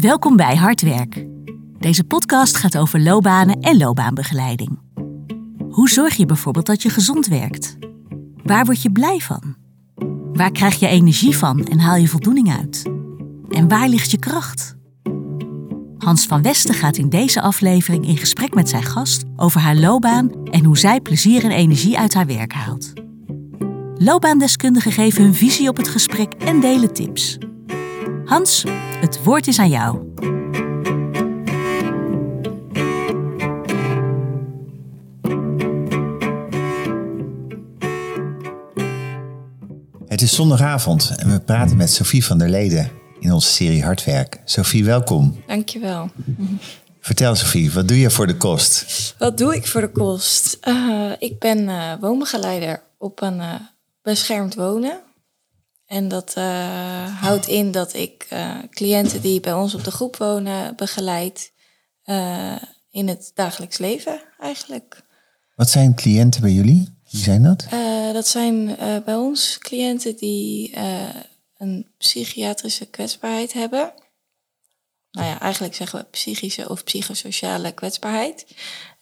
Welkom bij Hardwerk. Deze podcast gaat over loopbanen en loopbaanbegeleiding. Hoe zorg je bijvoorbeeld dat je gezond werkt? Waar word je blij van? Waar krijg je energie van en haal je voldoening uit? En waar ligt je kracht? Hans van Westen gaat in deze aflevering in gesprek met zijn gast over haar loopbaan en hoe zij plezier en energie uit haar werk haalt. Loopbaandeskundigen geven hun visie op het gesprek en delen tips. Hans, het woord is aan jou. Het is zondagavond en we praten met Sophie van der Leden in onze serie Hardwerk. Sophie, welkom. Dankjewel. Vertel Sophie, wat doe je voor de kost? Wat doe ik voor de kost? Uh, ik ben uh, woonbegeleider op een uh, beschermd wonen. En dat houdt in dat ik cliënten die bij ons op de groep wonen begeleid in het dagelijks leven eigenlijk. Wat zijn cliënten bij jullie? Wie zijn dat? dat zijn bij ons cliënten die een psychiatrische kwetsbaarheid hebben. Nou ja, eigenlijk zeggen we psychische of psychosociale kwetsbaarheid.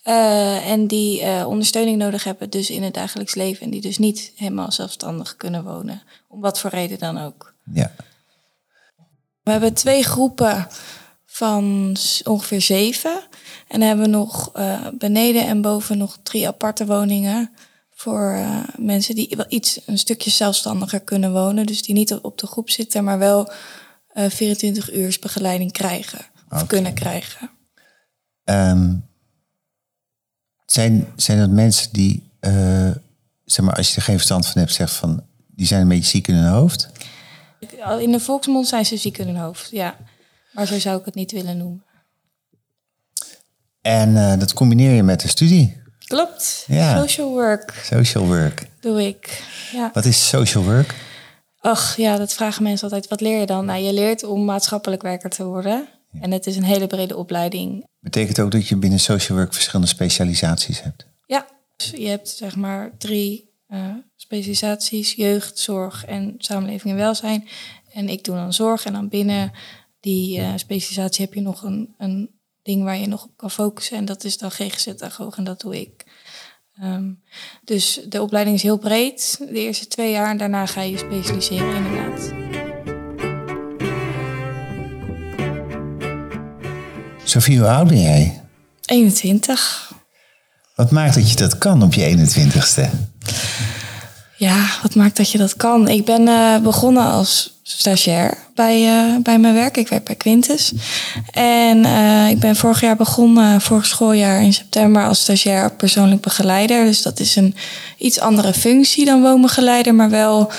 Uh, en die uh, ondersteuning nodig hebben dus in het dagelijks leven. En die dus niet helemaal zelfstandig kunnen wonen. Om wat voor reden dan ook. Ja. We hebben twee groepen van ongeveer zeven. En dan hebben we nog uh, beneden en boven nog drie aparte woningen voor mensen die wel iets een stukje zelfstandiger kunnen wonen. Dus die niet op de groep zitten, maar wel uh, 24 uur begeleiding krijgen. Of Okay. kunnen krijgen. Um, zijn, zijn dat mensen die, uh, zeg maar, als je er geen verstand van hebt, zegt van, die zijn een beetje ziek in hun hoofd? In de volksmond zijn ze ziek in hun hoofd, ja. Maar zo zou ik het niet willen noemen. En uh, dat combineer je met de studie? Klopt. Ja. Social work. Social work. Doe ik. Ja. Wat is social work? Ach ja, dat vragen mensen altijd. Wat leer je dan? Nou, je leert om maatschappelijk werker te worden. Ja. En het is een hele brede opleiding. Betekent ook dat je binnen social work verschillende specialisaties hebt? Ja, dus je hebt zeg maar drie uh, specialisaties. Jeugd, zorg en samenleving en welzijn. En ik doe dan zorg. En dan binnen die uh, specialisatie heb je nog een, een ding waar je nog op kan focussen. En dat is dan GGZ-agoog en dat doe ik. Um, dus de opleiding is heel breed, de eerste twee jaar. En daarna ga je specialiseren inderdaad. Sophie, hoe oud ben jij? 21. Wat maakt dat je dat kan op je 21ste? Ja, wat maakt dat je dat kan? Ik ben uh, begonnen als stagiair bij, uh, bij mijn werk. Ik werk bij Quintus. En uh, ik ben vorig jaar begonnen, vorig schooljaar in september, als stagiair persoonlijk begeleider. Dus dat is een iets andere functie dan woonbegeleider, maar wel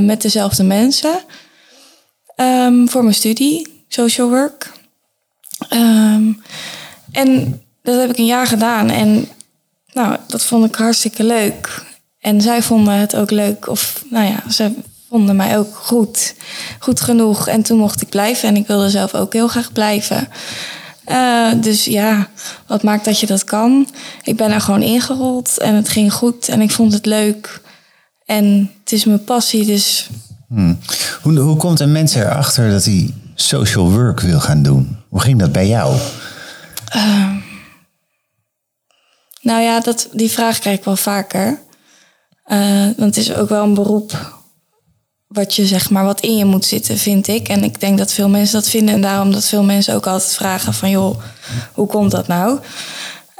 met dezelfde mensen. Um, voor mijn studie, social work. Um, en dat heb ik een jaar gedaan. En nou, dat vond ik hartstikke leuk. En zij vonden het ook leuk. Of nou ja, ze vonden mij ook goed. Goed genoeg. En toen mocht ik blijven. En ik wilde zelf ook heel graag blijven. Uh, dus ja, wat maakt dat je dat kan? Ik ben er gewoon ingerold. En het ging goed. En ik vond het leuk. En het is mijn passie, dus... Hmm. Hoe, hoe komt een mens erachter dat hij social work wil gaan doen? Hoe ging dat bij jou? Uh, nou ja, dat, die vraag krijg ik wel vaker. Uh, want het is ook wel een beroep wat je zeg maar wat in je moet zitten, vind ik. En ik denk dat veel mensen dat vinden en daarom dat veel mensen ook altijd vragen van joh, hoe komt dat nou?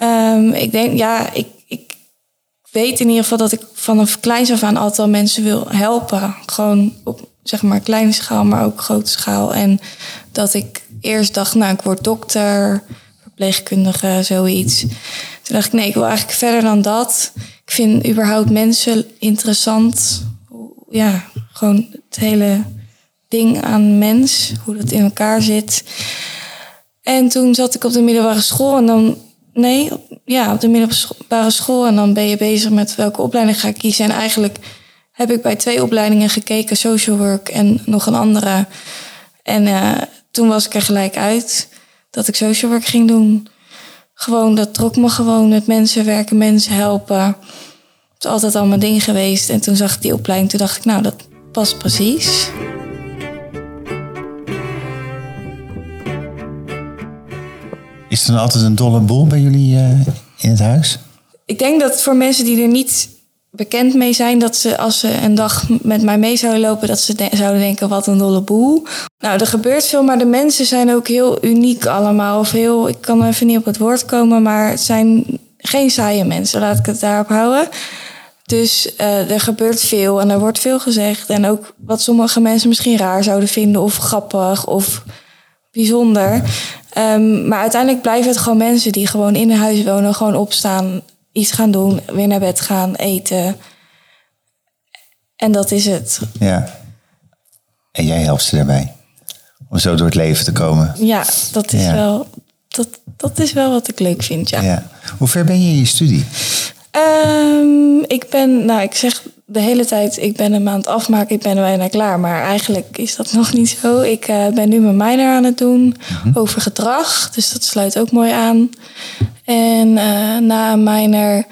Um, ik denk, ja, ik, ik weet in ieder geval dat ik vanaf kleins af aan altijd al mensen wil helpen. Gewoon op zeg maar kleine schaal, maar ook grote schaal. En dat ik eerst dacht, nou, ik word dokter, verpleegkundige, zoiets. Toen dacht ik, nee, ik wil eigenlijk verder dan dat. Ik vind überhaupt mensen interessant. Ja, gewoon het hele ding aan mens, hoe dat in elkaar zit. En toen zat ik op de middelbare school en dan, nee, ja, op de middelbare school en dan ben je bezig met welke opleiding ga ik kiezen. En eigenlijk heb ik bij twee opleidingen gekeken, social work en nog een andere. En uh, toen was ik er gelijk uit dat ik social work ging doen. Gewoon, dat trok me gewoon met mensen werken, mensen helpen. Het is altijd al mijn ding geweest. En toen zag ik die opleiding, toen dacht ik, nou, dat past precies. Is er dan altijd een dolle boel bij jullie eh, in het huis? Ik denk dat voor mensen die er niet bekend mee zijn, dat ze als ze een dag met mij mee zouden lopen, dat ze de- zouden denken: wat een dolle boel. Nou, er gebeurt veel, maar de mensen zijn ook heel uniek allemaal. Of heel, ik kan even niet op het woord komen, maar het zijn geen saaie mensen, laat ik het daarop houden. Dus eh, er gebeurt veel en er wordt veel gezegd. En ook wat sommige mensen misschien raar zouden vinden, of grappig of bijzonder. Ehm, maar uiteindelijk blijven het gewoon mensen die gewoon in een huis wonen, gewoon opstaan, iets gaan doen, weer naar bed gaan, eten. En dat is het. Ja. En jij helpt ze daarbij. Om zo door het leven te komen. Ja, dat is, Ja. Wel, dat, dat is wel wat ik leuk vind, ja. Ja. Hoe ver ben je in je studie? Ehm, ik ben, nou, ik zeg de hele tijd, ik ben aan het afmaken, ik ben bijna klaar. Maar eigenlijk is dat nog niet zo. Ik eh, ben nu mijn minor aan het doen over gedrag, dus dat sluit ook mooi aan. En eh, na, een minor,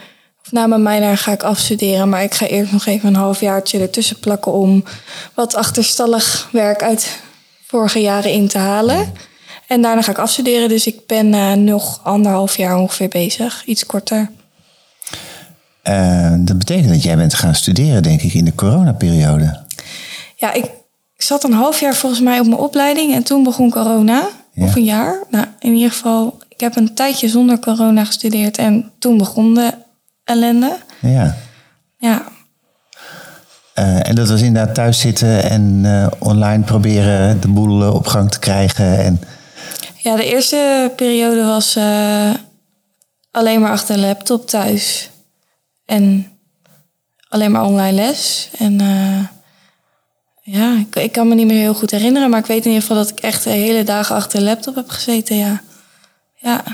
of na mijn minor ga ik afstuderen, maar ik ga eerst nog even een halfjaartje ertussen plakken om wat achterstallig werk uit vorige jaren in te halen. En daarna ga ik afstuderen, dus ik ben eh, nog anderhalf jaar ongeveer bezig, iets korter. Eh, dat betekent dat jij bent gaan studeren, denk ik, in de coronaperiode. Ja, ik zat een half jaar volgens mij op mijn opleiding en toen begon corona. Ja. Of een jaar. Nou, in ieder geval, ik heb een tijdje zonder corona gestudeerd en toen begon de ellende. Ja. Ja, Eh, en dat was inderdaad thuis zitten en eh, online proberen de boel eh, op gang te krijgen. En, ja de eerste periode was alleen maar achter de laptop thuis. En alleen maar online les. En ja, ik, ik kan me niet meer heel goed herinneren, maar ik weet in ieder geval dat ik echt de hele dagen achter de laptop heb gezeten, ja. Ja.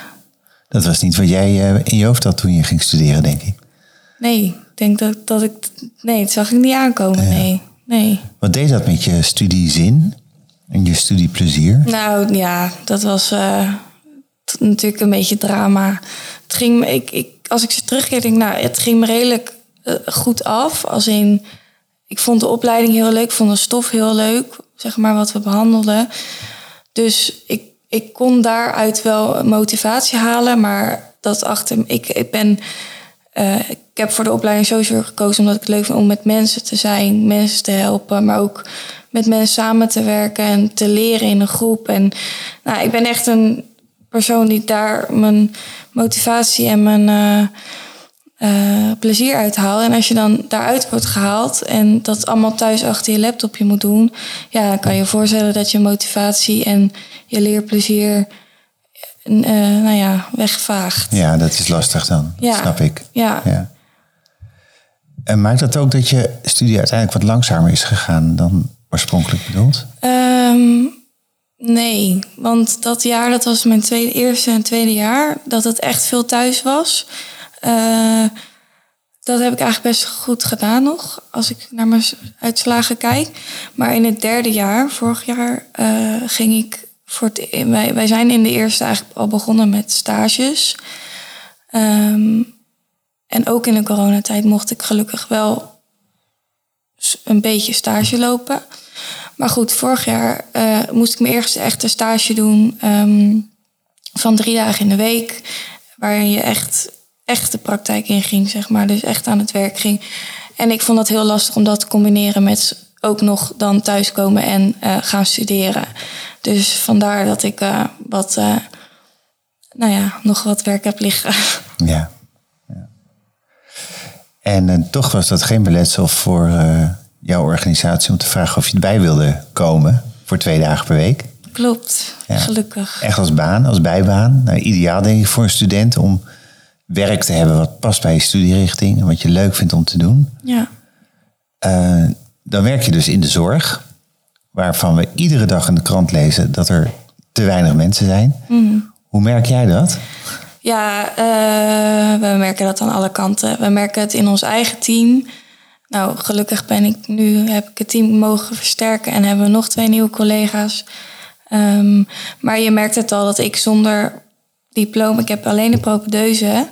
dat was niet wat jij eh, in je hoofd had toen je ging studeren, denk ik. Nee, ik denk dat, dat ik. Nee, het zag ik niet aankomen. Nee. Nee. Wat deed dat met je studiezin en je studieplezier? Nou ja, dat was eh, natuurlijk een beetje drama. Het ging me, ik, ik, als ik ze terugkeer, denk ik, nou, het ging me redelijk eh, goed af. Als in, ik vond de opleiding heel leuk, ik vond de stof heel leuk, zeg maar, wat we behandelden. Dus ik, ik kon daaruit wel motivatie halen, maar dat achter, ik, ik ben. eh, ik heb voor de opleiding social gekozen omdat ik het leuk vind om met mensen te zijn, mensen te helpen, maar ook met mensen samen te werken en te leren in een groep. En nou, ik ben echt een persoon die daar mijn motivatie en mijn eh, eh, plezier uit haalt. En als je dan daaruit wordt gehaald en dat allemaal thuis achter je laptopje moet doen, ja, dan kan je je voorstellen dat je motivatie en je leerplezier eh, nou ja, wegvaagt. Ja, dat is lastig dan. Ja. Snap ik. Ja. Ja. En maakt dat ook dat je studie uiteindelijk wat langzamer is gegaan dan oorspronkelijk bedoeld? Ehm, nee, want dat jaar, dat was mijn tweede, eerste en tweede jaar, dat het echt veel thuis was. Eh, dat heb ik eigenlijk best goed gedaan nog, als ik naar mijn uitslagen kijk. Maar in het derde jaar, vorig jaar, eh, ging ik voor het, wij, wij zijn in de eerste eigenlijk al begonnen met stages. Ehm, en ook in de coronatijd mocht ik gelukkig wel een beetje stage lopen. Maar goed, vorig jaar eh, moest ik mijn eerste echte stage doen ehm, van drie dagen in de week. Waarin je echt, echt de praktijk in ging, zeg maar. Dus echt aan het werk ging. En ik vond dat heel lastig om dat te combineren met ook nog dan thuiskomen en eh, gaan studeren. Dus vandaar dat ik eh, wat, eh, nou ja, nog wat werk heb liggen. Ja. ja. En toch was dat geen beletsel voor jouw organisatie om te vragen of je erbij wilde komen voor twee dagen per week. Klopt, Ja. gelukkig. Echt als baan, als bijbaan. Nou, ideaal denk ik voor een student om werk te hebben wat past bij je studierichting en wat je leuk vindt om te doen. Ja. Eh, dan werk je dus in de zorg, waarvan we iedere dag in de krant lezen dat er te weinig mensen zijn. Hoe merk jij dat? Ja, eh, we merken dat aan alle kanten. We merken het in ons eigen team. Nou, gelukkig ben ik nu, heb ik het team mogen versterken en hebben we nog twee nieuwe collega's. Ehm, maar je merkt het al dat ik zonder diploma, ik heb alleen de propedeuse,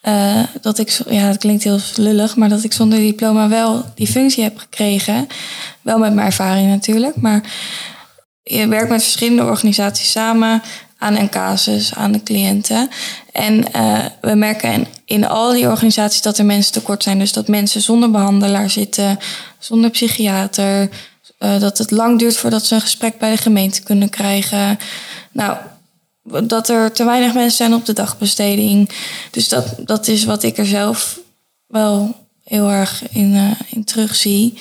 eh, dat ik, ja, het klinkt heel lullig, maar dat ik zonder diploma wel die functie heb gekregen. Wel met mijn ervaring natuurlijk, maar je werkt met verschillende organisaties samen. aan een casus, aan de cliënten. En eh, we merken in, in al die organisaties dat er mensen tekort zijn. Dus dat mensen zonder behandelaar zitten, zonder psychiater. eh, dat het lang duurt voordat ze een gesprek bij de gemeente kunnen krijgen. Nou, dat er te weinig mensen zijn op de dagbesteding. Dus dat, dat is wat ik er zelf wel heel erg in, eh, in terugzie.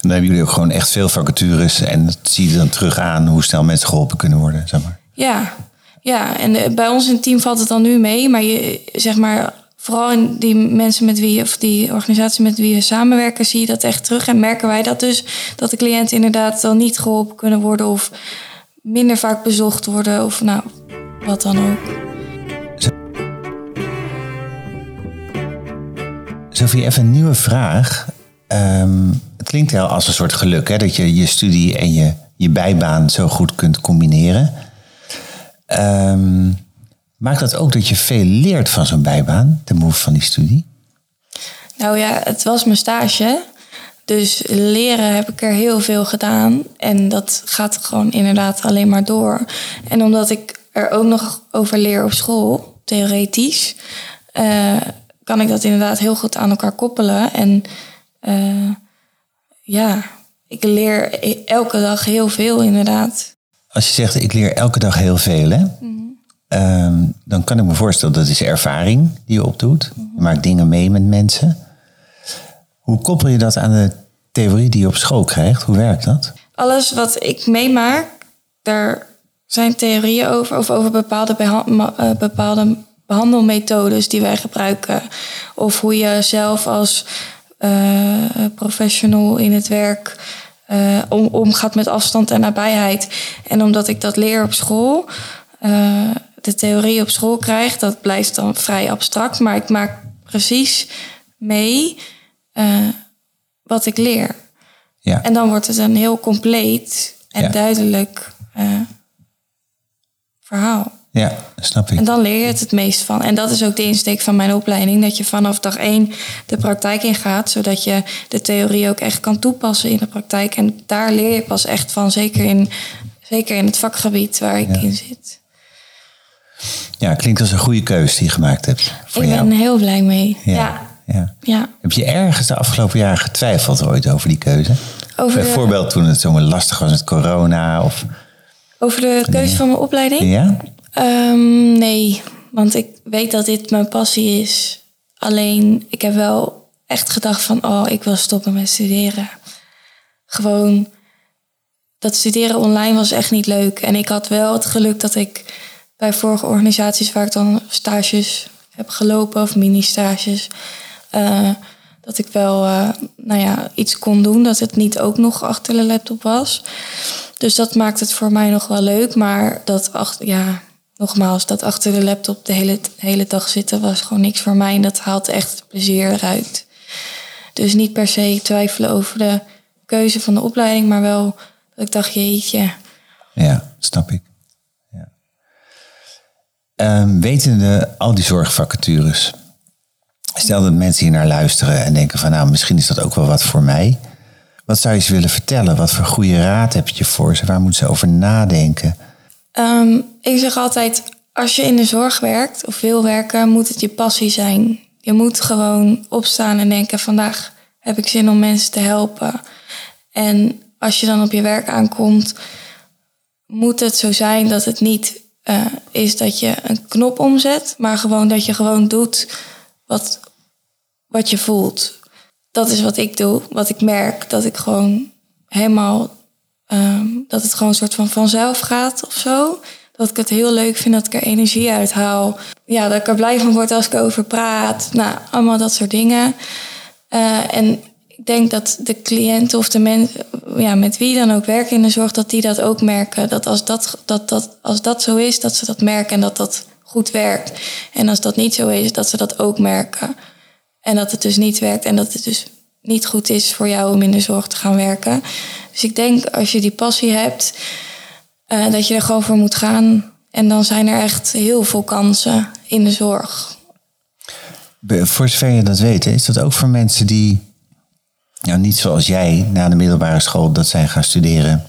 Dan hebben jullie ook gewoon echt veel vacatures en dat zie je dan terug aan hoe snel mensen geholpen kunnen worden, zeg maar. Ja, ja. en eh, bij ons in het team valt het dan nu mee. Maar je, zeg maar, vooral in die mensen met wie, of die organisatie met wie we samenwerken, zie je dat echt terug. En merken wij dat dus, dat de cliënten inderdaad dan niet geholpen kunnen worden of minder vaak bezocht worden of nou, wat dan ook. Sophie, even een nieuwe vraag. Ehm, het klinkt wel als een soort geluk, hè, dat je je studie en je, je bijbaan zo goed kunt combineren. Ehm, maakt dat ook dat je veel leert van zo'n bijbaan, ten behoeve van die studie? Nou ja, het was mijn stage. Dus leren heb ik er heel veel gedaan. En dat gaat gewoon inderdaad alleen maar door. En omdat ik er ook nog over leer op school, theoretisch, eh, kan ik dat inderdaad heel goed aan elkaar koppelen. En eh, ja, ik leer elke dag heel veel inderdaad. Als je zegt, ik leer elke dag heel veel, hè? Ehm, dan kan ik me voorstellen, dat is ervaring die je opdoet. Je maakt dingen mee met mensen. Hoe koppel je dat aan de theorie die je op school krijgt? Hoe werkt dat? Alles wat ik meemaak, daar zijn theorieën over, of over bepaalde, beha- eh, bepaalde behandelmethodes die wij gebruiken. Of hoe je zelf als eh, professional in het werk eh, om, omgaat met afstand en nabijheid. En omdat ik dat leer op school, de theorie op school krijg, dat blijft dan vrij abstract. Maar ik maak precies mee wat ik leer. Ja, En dan wordt het een heel compleet en Ja. duidelijk verhaal. ja snap ik. En dan leer je het het meest van. En dat is ook de insteek van mijn opleiding. Dat je vanaf dag één de praktijk ingaat. Zodat je de theorie ook echt kan toepassen in de praktijk. En daar leer je pas echt van. Zeker in, zeker in het vakgebied waar ik Ja. in zit. Ja, klinkt als een goede keuze die je gemaakt hebt voor ik jou. ben heel blij mee. Ja. Ja. ja. ja. Heb je ergens de afgelopen jaren getwijfeld ooit over die keuze? Over, de, Bijvoorbeeld toen het zo lastig was met corona of... over de keuze van mijn opleiding? Ja? Ehm, nee, want ik weet dat dit mijn passie is. Alleen, ik heb wel echt gedacht van, oh, ik wil stoppen met studeren. Gewoon, dat studeren online was echt niet leuk. En ik had wel het geluk dat ik bij vorige organisaties waar ik dan stages heb gelopen of mini-stages, eh, dat ik wel, eh, nou ja, iets kon doen. Dat het niet ook nog achter de laptop was. Dus dat maakt het voor mij nog wel leuk. Maar dat, achter, ja, nogmaals, dat achter de laptop de hele, hele dag zitten was gewoon niks voor mij. En dat haalt echt het plezier eruit. Dus niet per se twijfelen over de keuze van de opleiding, maar wel dat ik dacht, jeetje. Ja, snap ik. Ja. Ehm, wetende al die zorgvacatures. Stel dat mensen hier naar luisteren en denken van nou, misschien is dat ook wel wat voor mij. Wat zou je ze willen vertellen? Wat voor goede raad heb je voor ze? Waar moeten ze over nadenken? Ehm, ik zeg altijd, als je in de zorg werkt of wil werken, moet het je passie zijn. Je moet gewoon opstaan en denken, vandaag heb ik zin om mensen te helpen. En als je dan op je werk aankomt, moet het zo zijn dat het niet eh, is dat je een knop omzet, maar gewoon dat je gewoon doet wat, wat je voelt. Dat is wat ik doe, wat ik merk, dat ik gewoon helemaal Ehm, dat het gewoon een soort van vanzelf gaat of zo. Dat ik het heel leuk vind, dat ik er energie uit haal. Ja, dat ik er blij van word als ik erover praat. Nou, allemaal dat soort dingen. Eh, en ik denk dat de cliënten of de mensen ja, met wie dan ook werken in de zorg, dat die dat ook merken. Dat als dat, dat, dat als dat zo is, dat ze dat merken en dat dat goed werkt. En als dat niet zo is, dat ze dat ook merken. En dat het dus niet werkt en dat het dus niet goed is voor jou om in de zorg te gaan werken. Dus ik denk als je die passie hebt, eh, dat je er gewoon voor moet gaan. En dan zijn er echt heel veel kansen in de zorg. Voor zover je dat weet, is dat ook voor mensen die, nou niet zoals jij, na de middelbare school dat zijn gaan studeren,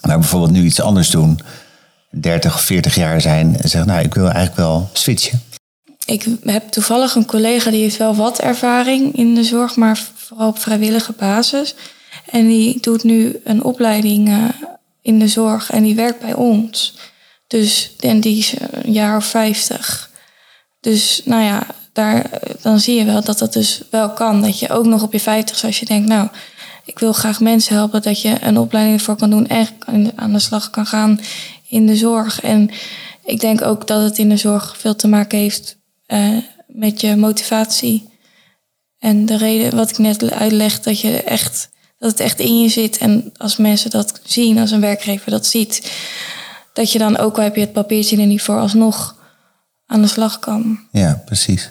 maar bijvoorbeeld nu iets anders doen 30 of 40 jaar zijn en zeggen, nou, ik wil eigenlijk wel switchen? Ik heb toevallig een collega die heeft wel wat ervaring in de zorg, maar vooral op vrijwillige basis. En die doet nu een opleiding uh, in de zorg en die werkt bij ons. Dus, en die is een jaar of 50. Dus nou ja, daar, dan zie je wel dat dat dus wel kan. Dat je ook nog op je 50, als je denkt, nou, ik wil graag mensen helpen, dat je een opleiding ervoor kan doen en aan de slag kan gaan in de zorg. En ik denk ook dat het in de zorg veel te maken heeft uh, met je motivatie. En de reden wat ik net uitleg, dat, je echt, dat het echt in je zit. En als mensen dat zien, als een werkgever dat ziet, dat je dan ook al heb je het papiertje er niet voor alsnog aan de slag kan. Ja, precies.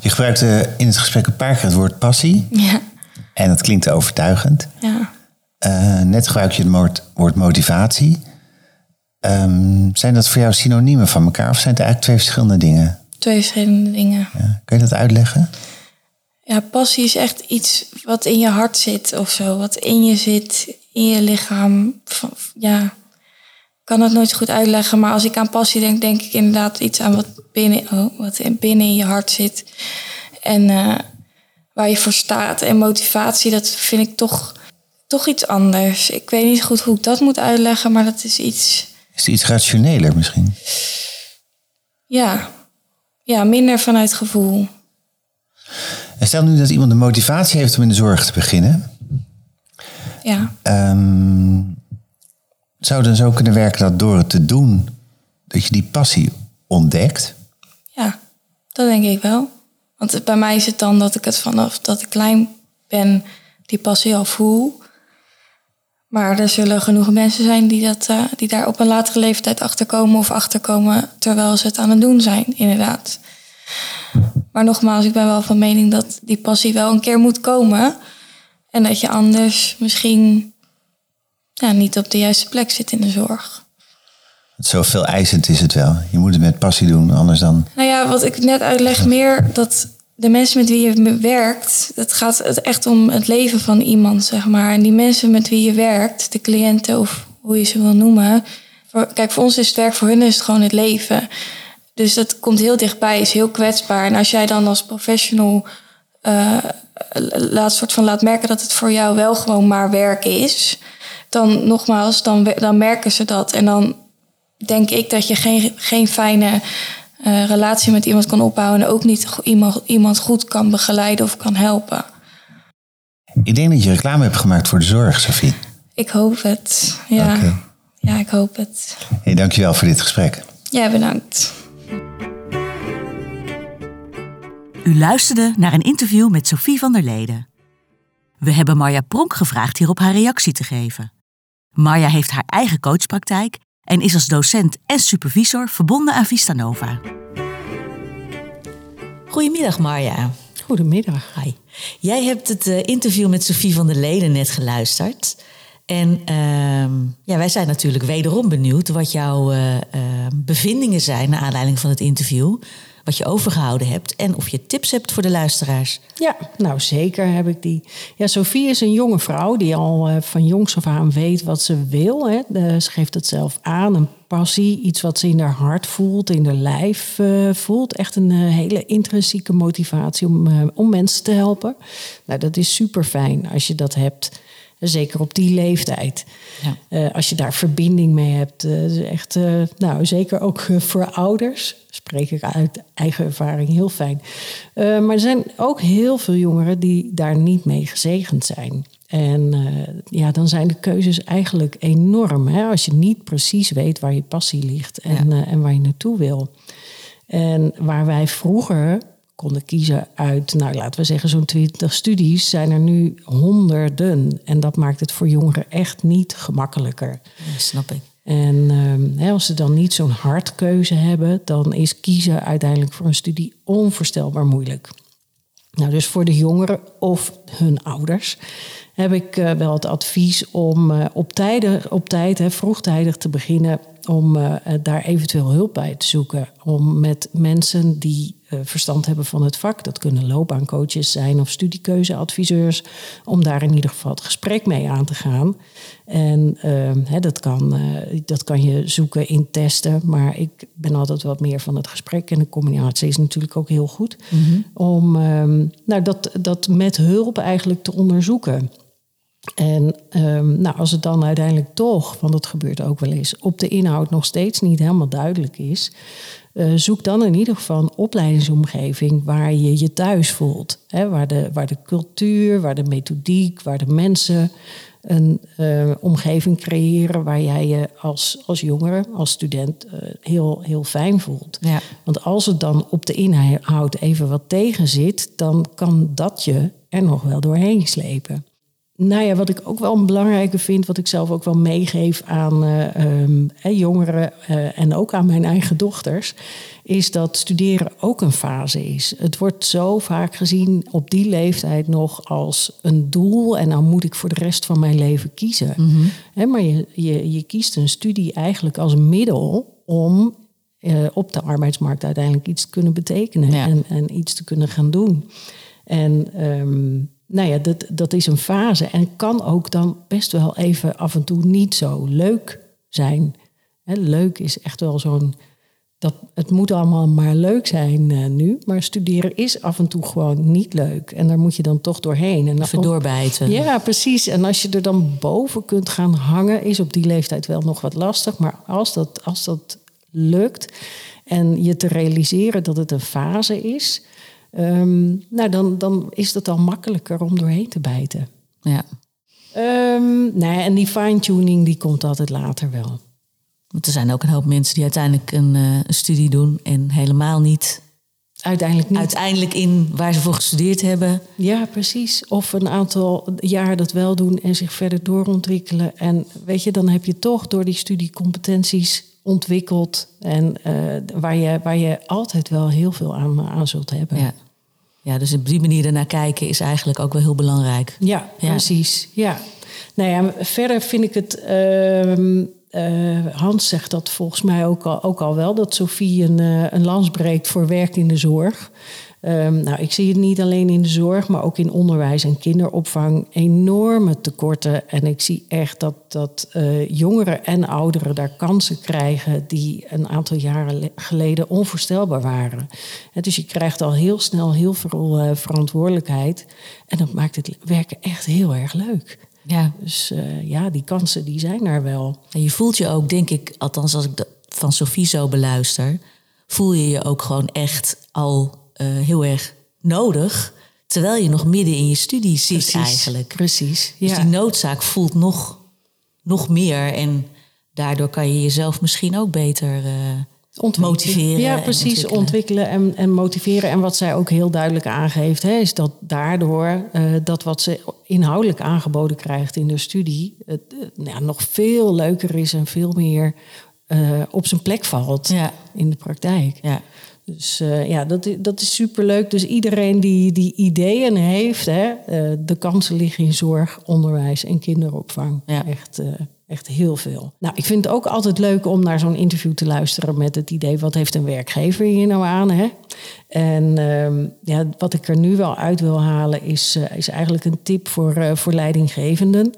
Je gebruikte in het gesprek een paar keer het woord passie. Ja. En dat klinkt overtuigend. Ja. Uh, net gebruik je het woord, woord motivatie. Um, zijn dat voor jou synoniemen van elkaar of zijn het eigenlijk twee verschillende dingen? Twee verschillende dingen. Ja. Kun je dat uitleggen? Ja, passie is echt iets wat in je hart zit of zo. Wat in je zit, in je lichaam. Ja, ik kan het nooit goed uitleggen. Maar als ik aan passie denk, denk ik inderdaad iets aan wat binnen, oh, wat binnen in je hart zit. En uh, waar je voor staat. En motivatie, dat vind ik toch, toch iets anders. Ik weet niet goed hoe ik dat moet uitleggen, maar dat is iets is het iets rationeler misschien? Ja. ja, minder vanuit gevoel. En stel nu dat iemand de motivatie heeft om in de zorg te beginnen. Ja. Um, zou dan zo kunnen werken dat door het te doen, dat je die passie ontdekt? Ja, dat denk ik wel. Want bij mij is het dan dat ik het vanaf dat ik klein ben, die passie al voel. Maar er zullen genoeg mensen zijn die, dat, uh, die daar op een latere leeftijd achterkomen of achterkomen terwijl ze het aan het doen zijn, inderdaad. Maar nogmaals, ik ben wel van mening dat die passie wel een keer moet komen. En dat je anders misschien ja, niet op de juiste plek zit in de zorg. Zoveel eisend is het wel. Je moet het met passie doen, anders dan. Nou ja, wat ik net uitleg, meer dat de mensen met wie je werkt, het gaat echt om het leven van iemand, zeg maar. En die mensen met wie je werkt, de cliënten of hoe je ze wil noemen. kijk, voor ons is het werk, voor hun is het gewoon het leven. Dus dat komt heel dichtbij, is heel kwetsbaar. En als jij dan als professional uh, laat, soort van laat merken dat het voor jou wel gewoon maar werk is, dan nogmaals, dan, dan merken ze dat. En dan denk ik dat je geen, geen fijne uh, relatie met iemand kan opbouwen en ook niet iemand, iemand goed kan begeleiden of kan helpen. Ik denk dat je reclame hebt gemaakt voor de zorg, Sophie. Ik hoop het. Ja, okay. ja ik hoop het. Hey, dankjewel voor dit gesprek. Ja, bedankt. U luisterde naar een interview met Sophie van der Leden. We hebben Marja Pronk gevraagd hierop haar reactie te geven. Marja heeft haar eigen coachpraktijk en is als docent en supervisor verbonden aan Vistanova. Goedemiddag Marja. Goedemiddag. Hi. Jij hebt het uh, interview met Sophie van der Leden net geluisterd. En uh, ja, wij zijn natuurlijk wederom benieuwd wat jouw uh, bevindingen zijn naar aanleiding van het interview wat je overgehouden hebt en of je tips hebt voor de luisteraars. Ja, nou zeker heb ik die. Ja, Sophie is een jonge vrouw die al uh, van jongs af aan weet wat ze wil. Hè. ze geeft het zelf aan, een passie, iets wat ze in haar hart voelt, in haar lijf uh, voelt. Echt een uh, hele intrinsieke motivatie om, om mensen te helpen. Nou, dat is super fijn als je dat hebt. Zeker op die leeftijd. Ja. als je daar verbinding mee hebt. echt, nou, zeker ook voor ouders spreek ik uit eigen ervaring heel fijn. Uh, maar er zijn ook heel veel jongeren die daar niet mee gezegend zijn. En uh, ja, dan zijn de keuzes eigenlijk enorm. Hè? Als je niet precies weet waar je passie ligt en, ja. uh, en waar je naartoe wil. En waar wij vroeger konden kiezen uit, nou laten we zeggen, zo'n 20 studies, zijn er nu honderden. En dat maakt het voor jongeren echt niet gemakkelijker. Ja, snap ik. En uh, als ze dan niet zo'n hardkeuze hebben, dan is kiezen uiteindelijk voor een studie onvoorstelbaar moeilijk. Nou, dus voor de jongeren of hun ouders heb ik uh, wel het advies om uh, op, tijden, op tijd, hè, vroegtijdig te beginnen, om uh, daar eventueel hulp bij te zoeken. Om met mensen die eh, verstand hebben van het vak. Dat kunnen loopbaancoaches zijn of studiekeuzeadviseurs. Om daar in ieder geval het gesprek mee aan te gaan. En ehm, dat, kan, eh, dat kan je zoeken in testen. Maar ik ben altijd wat meer van het gesprek. En de combinatie is natuurlijk ook heel goed. Om ehm, nou, dat, dat met hulp eigenlijk te onderzoeken. En um, nou, als het dan uiteindelijk toch, want dat gebeurt ook wel eens, op de inhoud nog steeds niet helemaal duidelijk is, uh, zoek dan in ieder geval een opleidingsomgeving waar je je thuis voelt. Hè, waar, de, waar de cultuur, waar de methodiek, waar de mensen een uh, omgeving creëren waar jij je als, als jongere, als student uh, heel, heel fijn voelt. Ja. Want als het dan op de inhoud even wat tegen zit, dan kan dat je er nog wel doorheen slepen. Nou ja, wat ik ook wel een belangrijke vind, wat ik zelf ook wel meegeef aan uh, um, jongeren uh, en ook aan mijn eigen dochters, is dat studeren ook een fase is. Het wordt zo vaak gezien op die leeftijd nog als een doel en dan moet ik voor de rest van mijn leven kiezen. Mm -hmm. He, maar je, je, je kiest een studie eigenlijk als middel om uh, op de arbeidsmarkt uiteindelijk iets te kunnen betekenen ja. en, en iets te kunnen gaan doen. En um, nou ja, dat, dat is een fase en kan ook dan best wel even af en toe niet zo leuk zijn. He, leuk is echt wel zo'n. Dat, het moet allemaal maar leuk zijn uh, nu, maar studeren is af en toe gewoon niet leuk. En daar moet je dan toch doorheen. En Even doorbijten. Ja, precies. En als je er dan boven kunt gaan hangen, is op die leeftijd wel nog wat lastig. Maar als dat, als dat lukt en je te realiseren dat het een fase is, Um, nou, dan, dan is het al makkelijker om doorheen te bijten. Ja. Um, nou en die fine-tuning die komt altijd later wel. Want er zijn ook een hoop mensen die uiteindelijk een, uh, een studie doen en helemaal niet Uiteindelijk niet. Uiteindelijk in waar ze voor gestudeerd hebben. Ja, precies. Of een aantal jaar dat wel doen en zich verder doorontwikkelen. En weet je, dan heb je toch door die studiecompetenties ontwikkeld. En uh, waar, je, waar je altijd wel heel veel aan, aan zult hebben. Ja. ja, dus op die manier ernaar kijken is eigenlijk ook wel heel belangrijk. Ja, ja. precies. Ja. Nou ja, verder vind ik het. Uh, uh, Hans zegt dat volgens mij ook al, ook al wel, dat Sophie een, uh, een lans breekt voor werk in de zorg. Um, nou, ik zie het niet alleen in de zorg, maar ook in onderwijs en kinderopvang enorme tekorten. En ik zie echt dat, dat uh, jongeren en ouderen daar kansen krijgen die een aantal jaren geleden onvoorstelbaar waren. En dus je krijgt al heel snel heel veel verantwoordelijkheid. En dat maakt het werken echt heel erg leuk. Ja. Dus uh, ja, die kansen die zijn er wel. En je voelt je ook, denk ik, althans als ik de, van Sophie zo beluister, voel je je ook gewoon echt al uh, heel erg nodig. Terwijl je nog midden in je studie zit precies, eigenlijk. Precies. Dus die noodzaak voelt nog, nog meer. En daardoor kan je jezelf misschien ook beter uh, motiveren. Ja, precies. Ontwikkelen, ontwikkelen en, en, motiveren. En wat zij ook heel duidelijk aangeeft, hè, is dat daardoor uh, dat wat ze inhoudelijk aangeboden krijgt in de studie, het uh, ja, nog veel leuker is en veel meer uh, op zijn plek valt ja. in de praktijk. Ja. Dus ja, dat, dat is superleuk. Dus iedereen die, die ideeën heeft, hè, de kansen liggen in zorg, onderwijs en kinderopvang. Ja. Echt Echt heel veel. Nou, ik vind het ook altijd leuk om naar zo'n interview te luisteren met het idee: wat heeft een werkgever hier nou aan? Hè? En uh, ja, wat ik er nu wel uit wil halen, is, uh, is eigenlijk een tip voor, uh, voor leidinggevenden.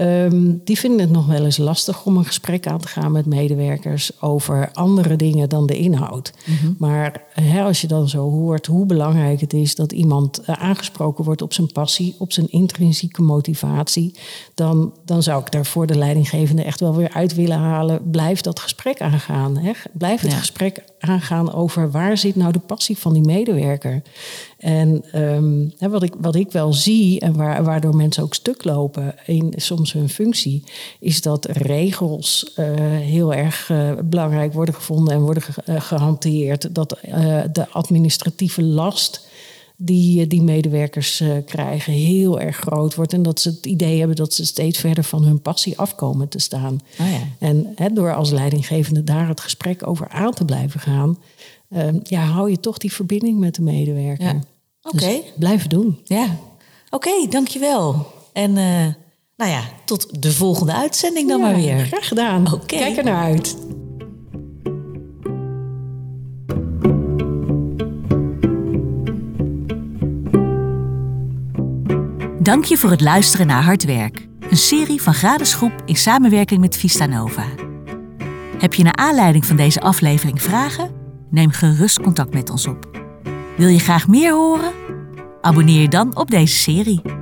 Um, die vinden het nog wel eens lastig om een gesprek aan te gaan met medewerkers over andere dingen dan de inhoud. Mhm. Maar als je dan zo hoort hoe belangrijk het is dat iemand uh, aangesproken wordt op zijn passie, op zijn intrinsieke motivatie, dan, dan zou ik daar voor de leidinggevende echt wel weer uit willen halen. Blijf dat gesprek aangaan. Hè? Blijf het Ja. gesprek aangaan over waar zit nou de passie van die medewerker. En ehm, wat, ik, wat ik wel zie en waar, waardoor mensen ook stuk lopen in soms hun functie, is dat regels eh, heel erg eh, belangrijk worden gevonden en worden ge- eh, gehanteerd. Dat de administratieve last die, die medewerkers krijgen heel erg groot wordt. En dat ze het idee hebben dat ze steeds verder van hun passie afkomen te staan. Oh ja. En door als leidinggevende daar het gesprek over aan te blijven gaan, eh, ja, hou je toch die verbinding met de medewerker. Ja. Oké. Dus blijf het doen. Ja, oké, dankjewel. En nou ja, tot de volgende uitzending dan maar weer. Graag gedaan. Kijk er naar uit. Dank je voor het luisteren naar Hard Werk, een serie van Gradesgroep in samenwerking met Vista Nova. Heb je naar aanleiding van deze aflevering vragen? Neem gerust contact met ons op. Wil je graag meer horen? Abonneer je dan op deze serie.